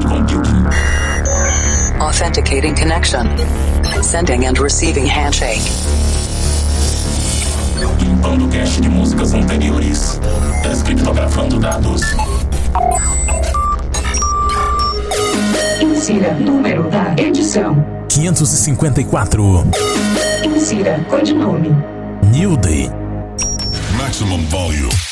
cloud computing. Authenticating connection. Sending and receiving handshake. Limpando cache de músicas anteriores. Descriptografando dados. Insira número da edição. 554. Insira codinome. New Day. Maximum volume.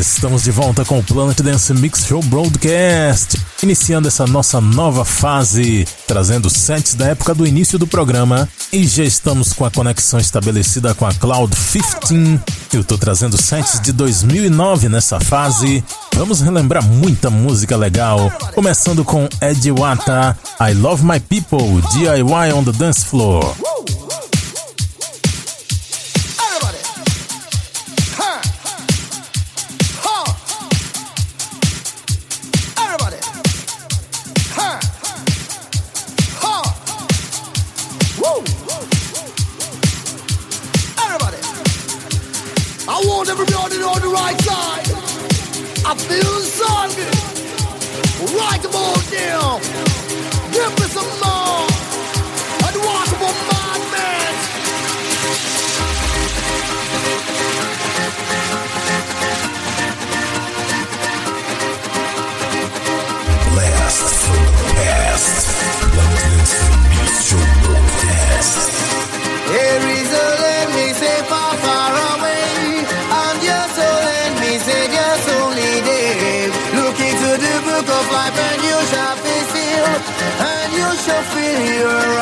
Estamos de volta com o Planet Dance Mix Show Broadcast, iniciando essa nossa nova fase, trazendo sets da época do início do programa e já estamos com a conexão estabelecida com a Cloud 15. Eu tô trazendo sets de 2009 nessa fase. Vamos relembrar muita música legal, começando com Ed Wata, I Love My People, DIY on the Dance Floor. La la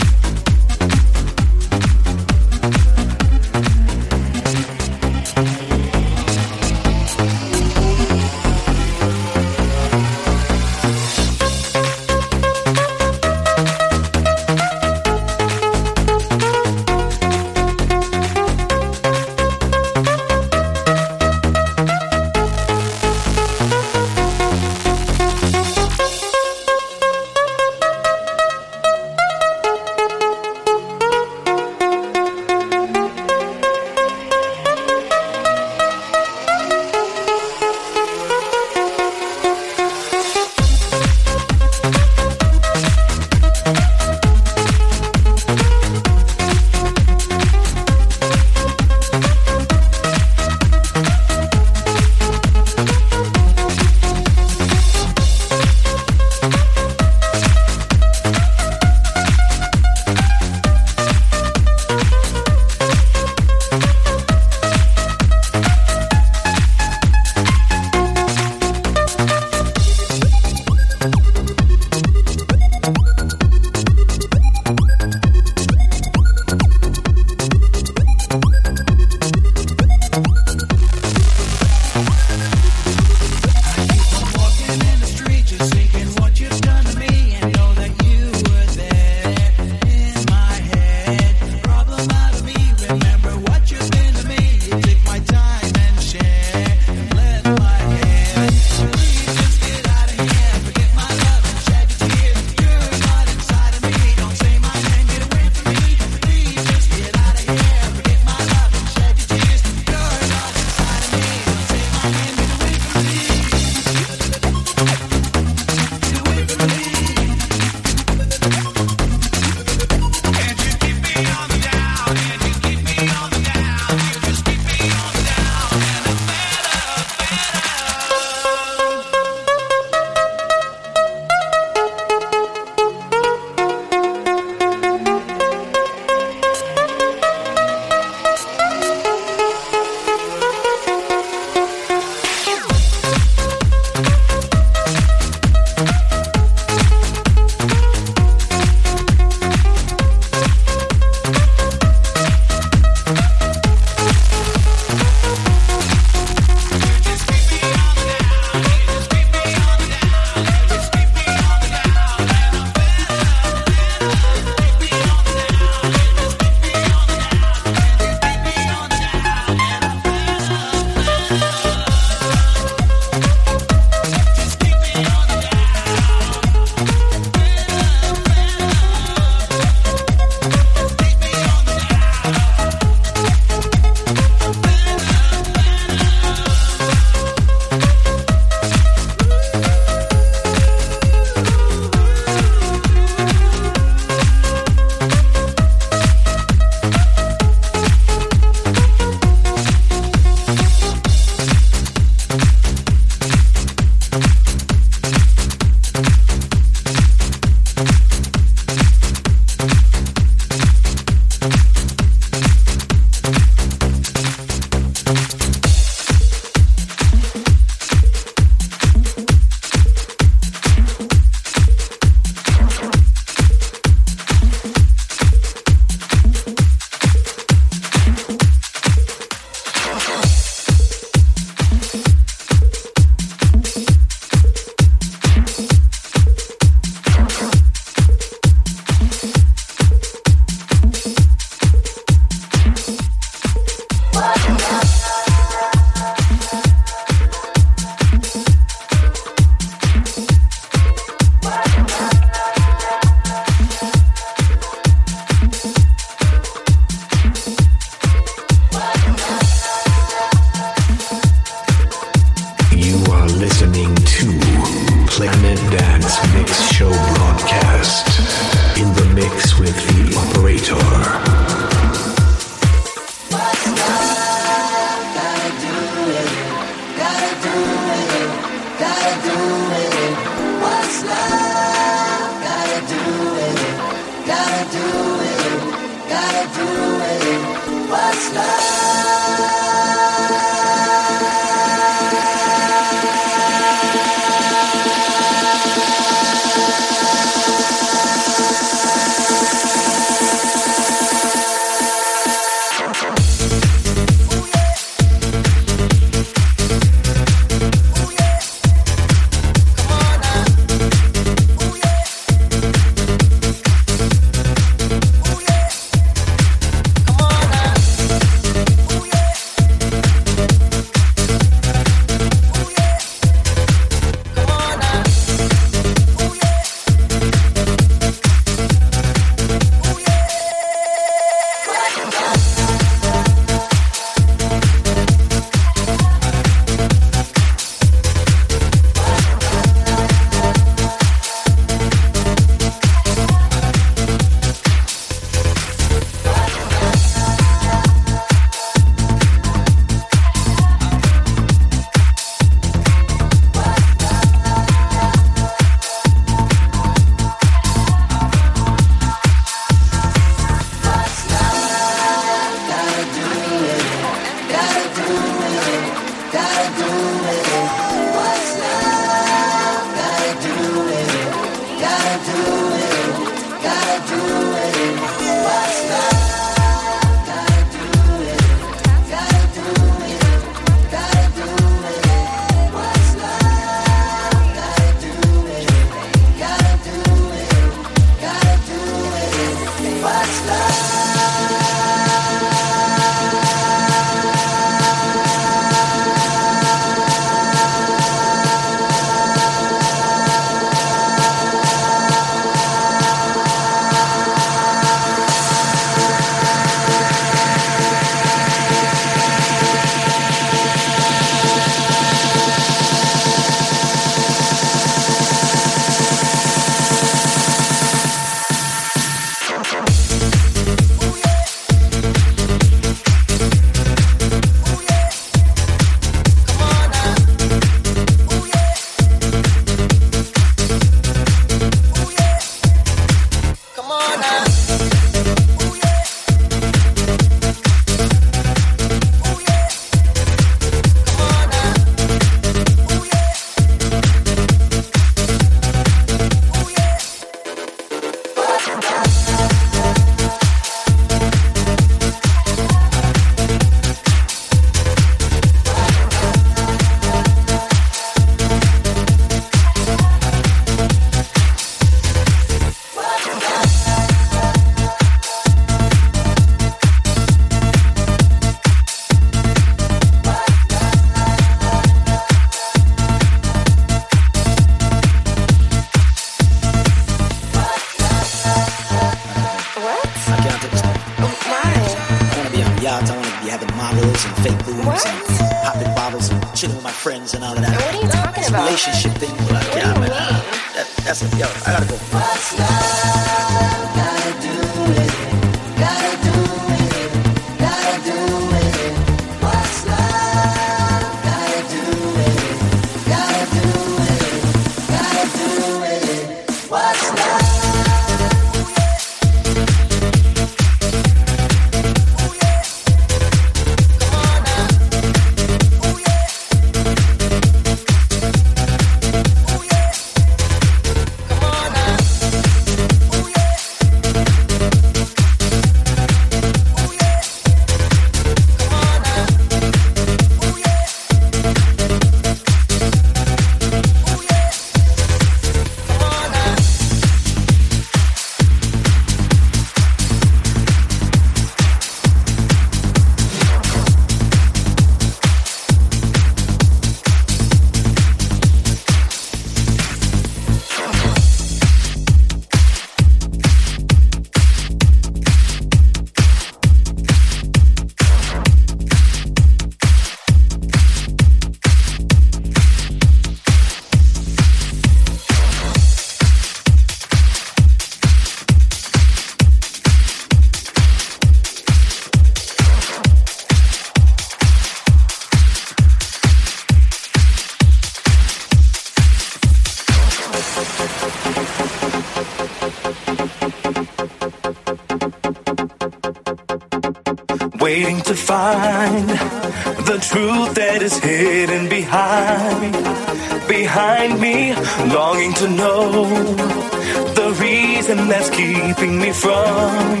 that's keeping me from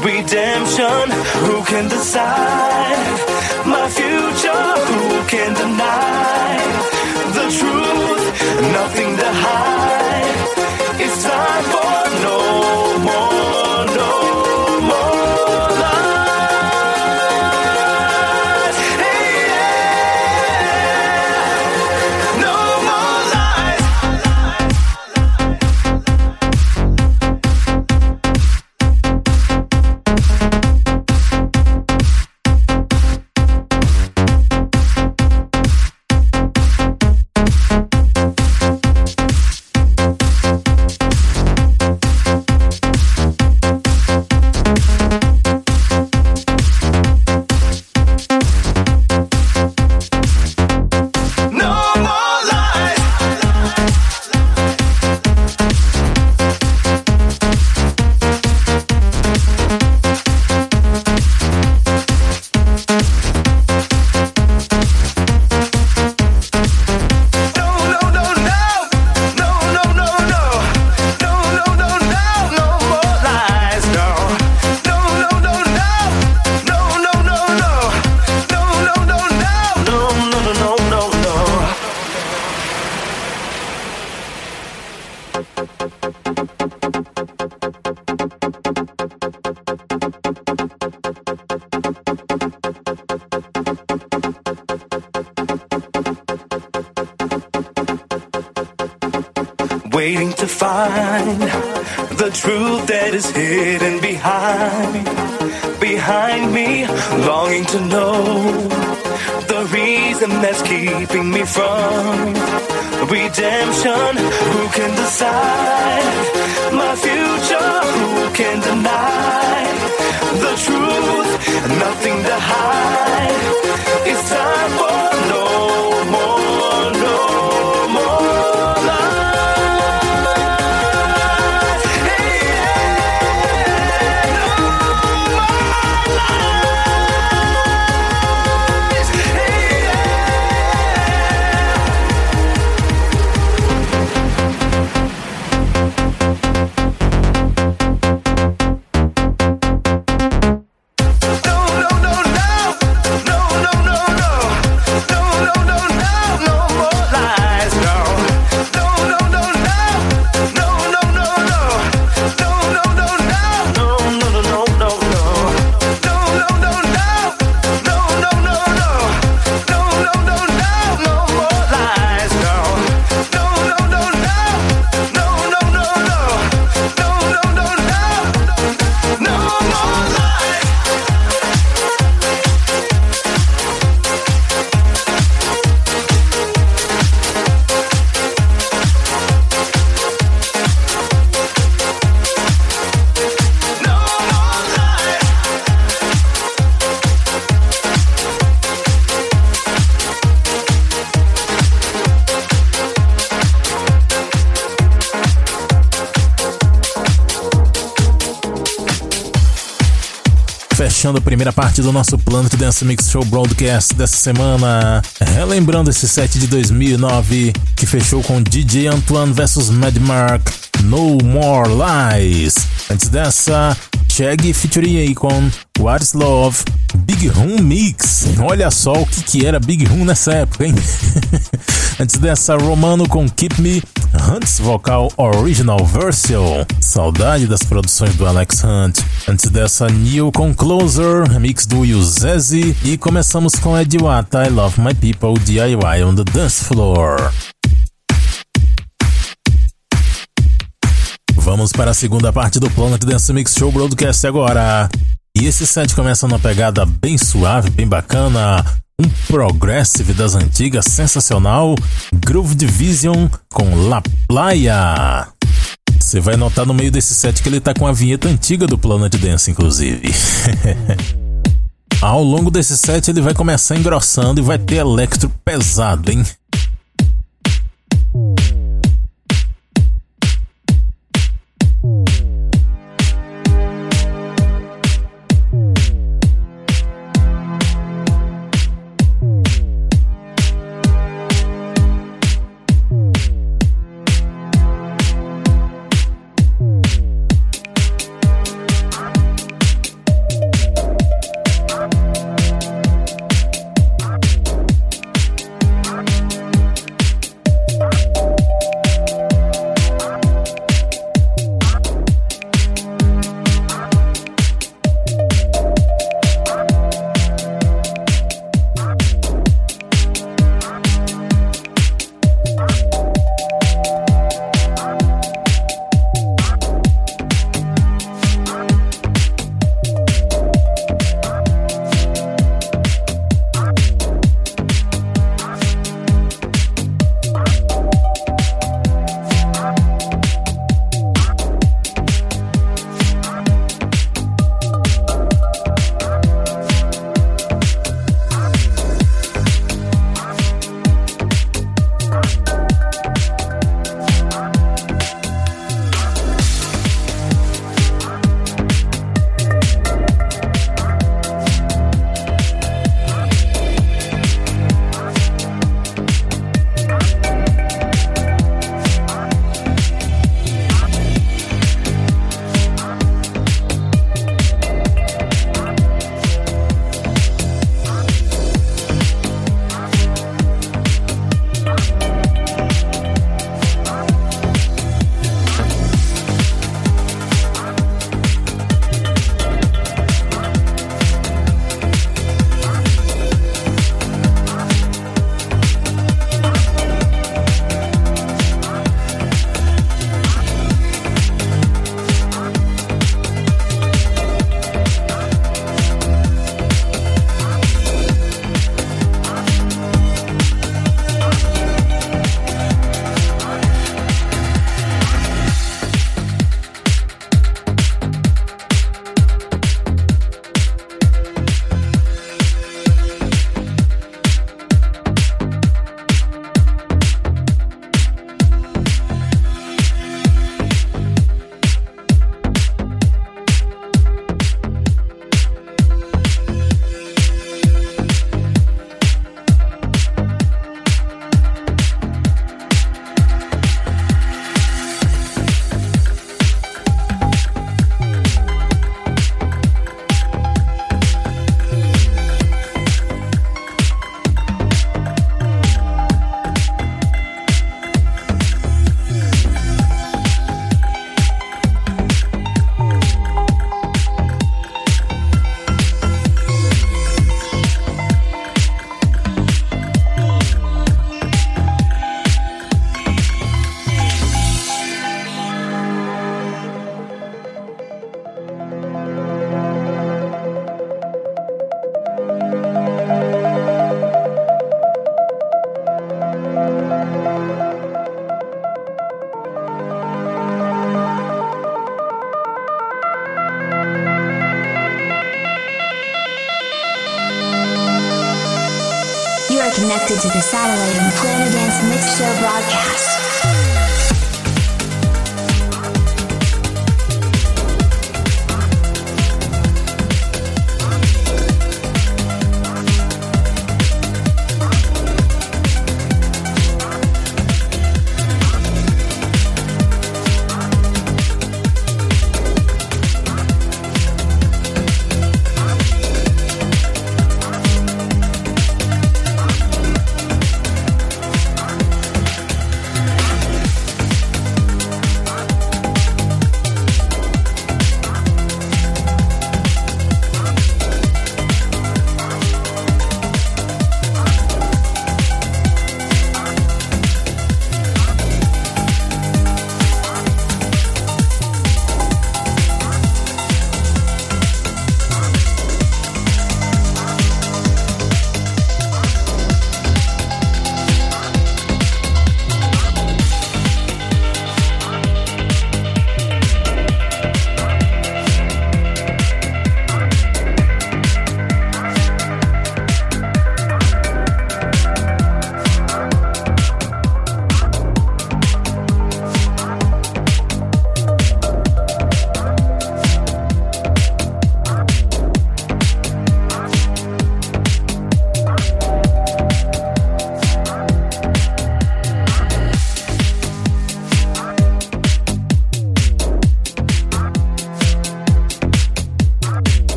redemption. Who can decide? My future who can deny? The truth nothing to hide. It's time for no more from redemption. Who can decide? My future who can deny? The truth nothing to hide. It's time for no Fechando a primeira parte do nosso Planet Dance Mix Show Broadcast dessa semana, relembrando esse set de 2009 que fechou com DJ Antoine vs Mad Mark, No More Lies. Antes dessa, Shaggy featuring Akon, What's Love, Big Room Mix. Olha só o que, que era Big Room nessa época, hein? Antes dessa, Romano com Keep Me, Hunt's Vocal Original Version. Saudade das produções do Alex Hunt. Antes dessa, Neil com remix do Yuzezi. E começamos com Ed Wata, I Love My People, DIY on the Dance Floor. Vamos para a segunda parte do Planet Dance Mix Show Broadcast agora. E esse set começa numa pegada bem suave, bem bacana. Um progressive das antigas, sensacional. Groove Division com La Playa. Você vai notar no meio desse set que ele tá com a vinheta antiga do Planet Dance, inclusive. Ao longo desse set ele vai começar engrossando e vai ter electro pesado, hein?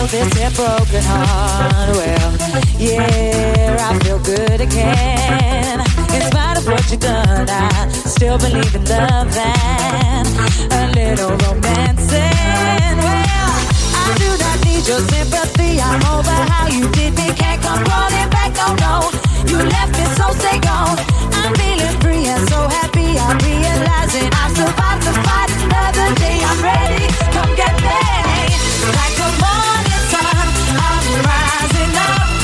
Healed this here broken heart. Well, yeah, I feel good again. In spite of what you've done, I still believe in love and a little romancing. Well, I do not need your sympathy. I'm over how you did me. Can't come running back. Oh no, you left me, so stay gone. I'm feeling free and so happy. I'm realizing I've survived to fight another day. I'm ready. Come get me. Like the morning sun, I'm rising up.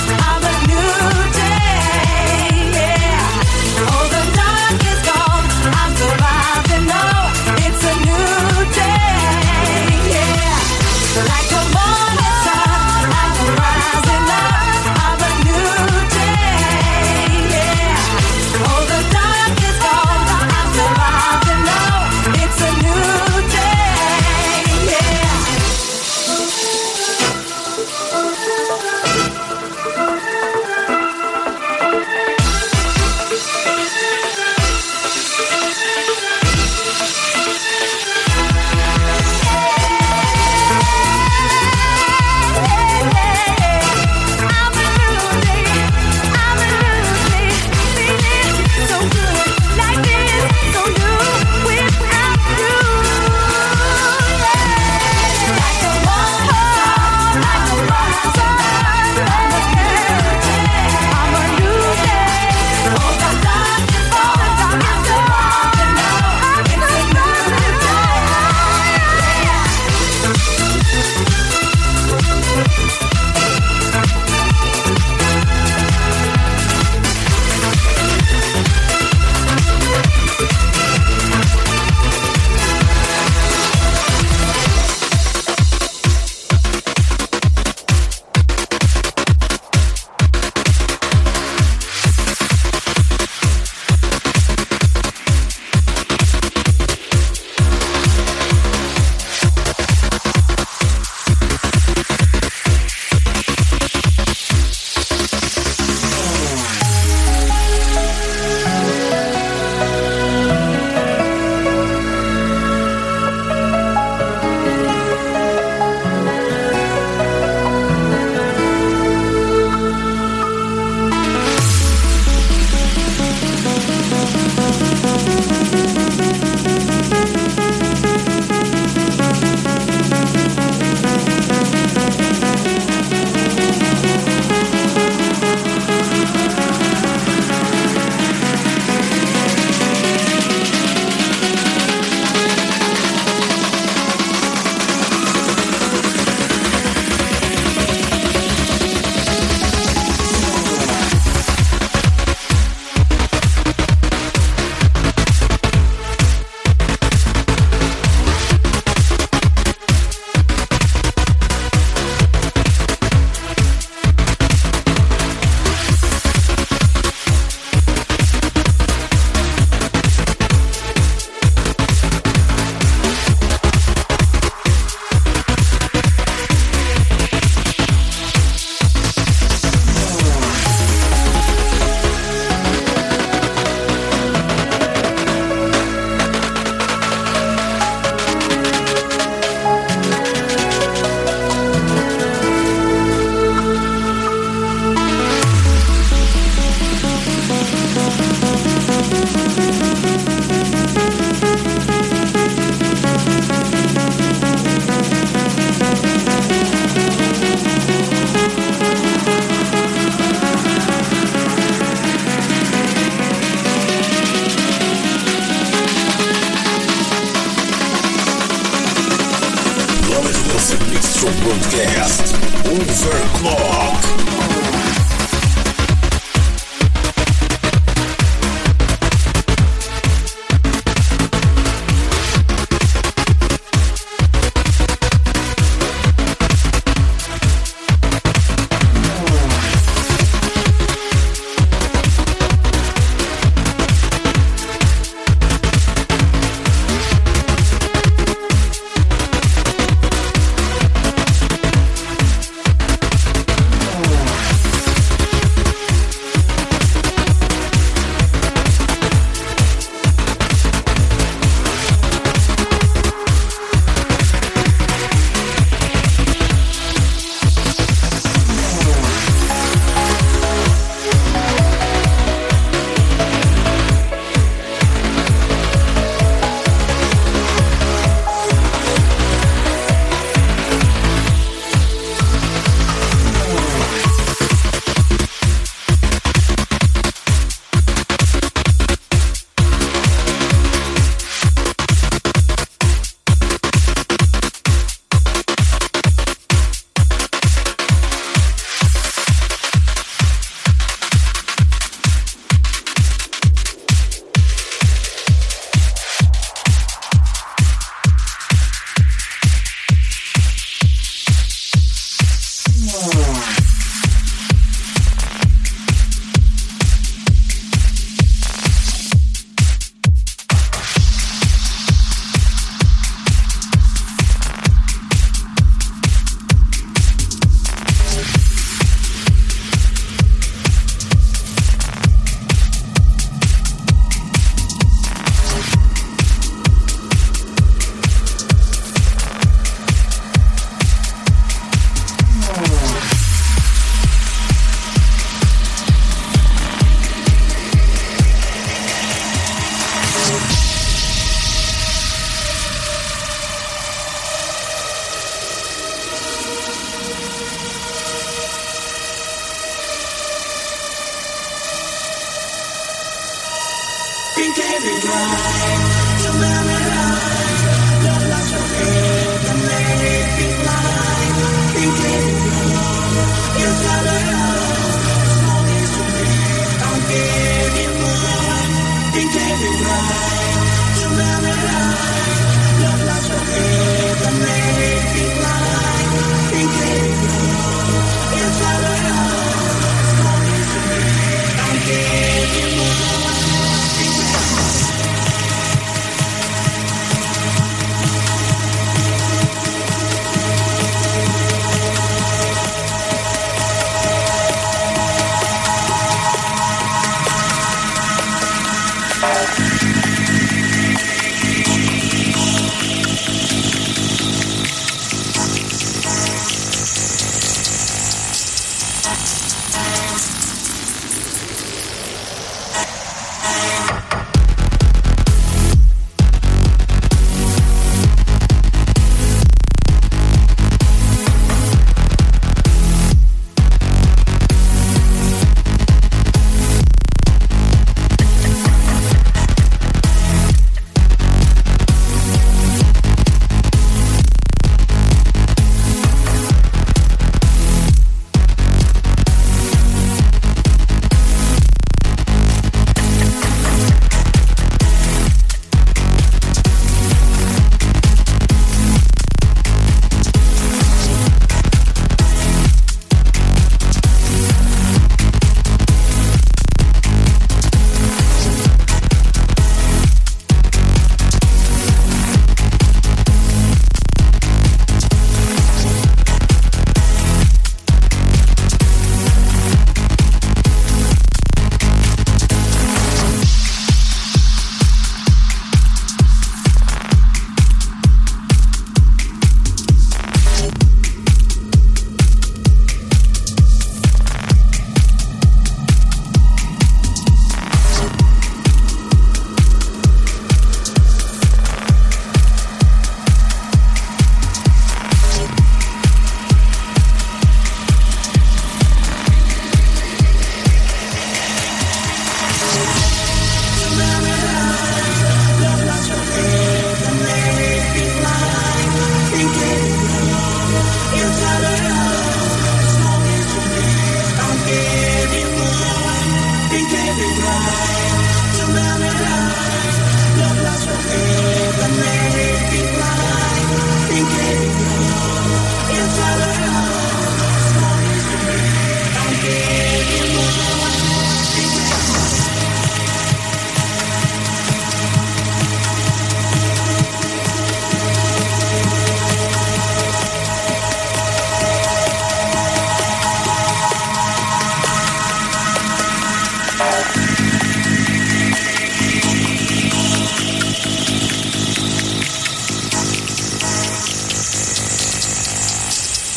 Every right?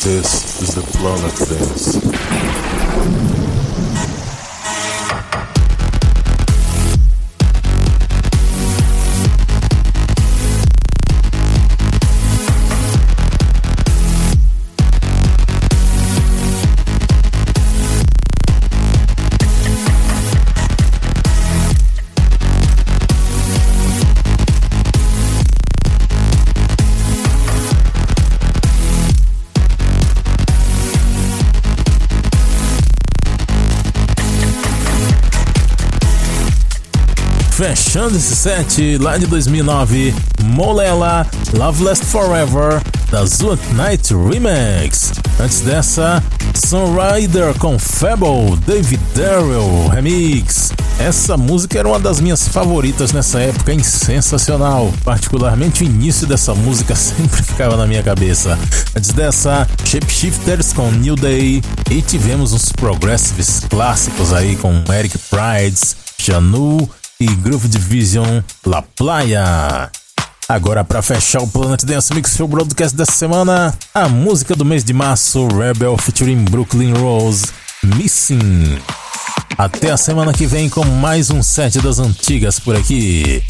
This is the Planet Dance. Fechando esse set lá de 2009, Molela, Love Last Forever, da Zoot Night Remix. Antes dessa, Sunrider com Fable, David Darrell Remix. Essa música era uma das minhas favoritas nessa época, hein? sensacional. Particularmente o início dessa música sempre ficava na minha cabeça. Antes dessa, Shapeshifters com New Day. E tivemos uns progressives clássicos aí com Eric Prides, Janu e Groove Division La Playa. Agora, para fechar o Planet Dance Mix Show Broadcast dessa semana, a música do mês de março, Rebel featuring Brooklyn Rose, Missing. Até a semana que vem com mais um set das antigas por aqui.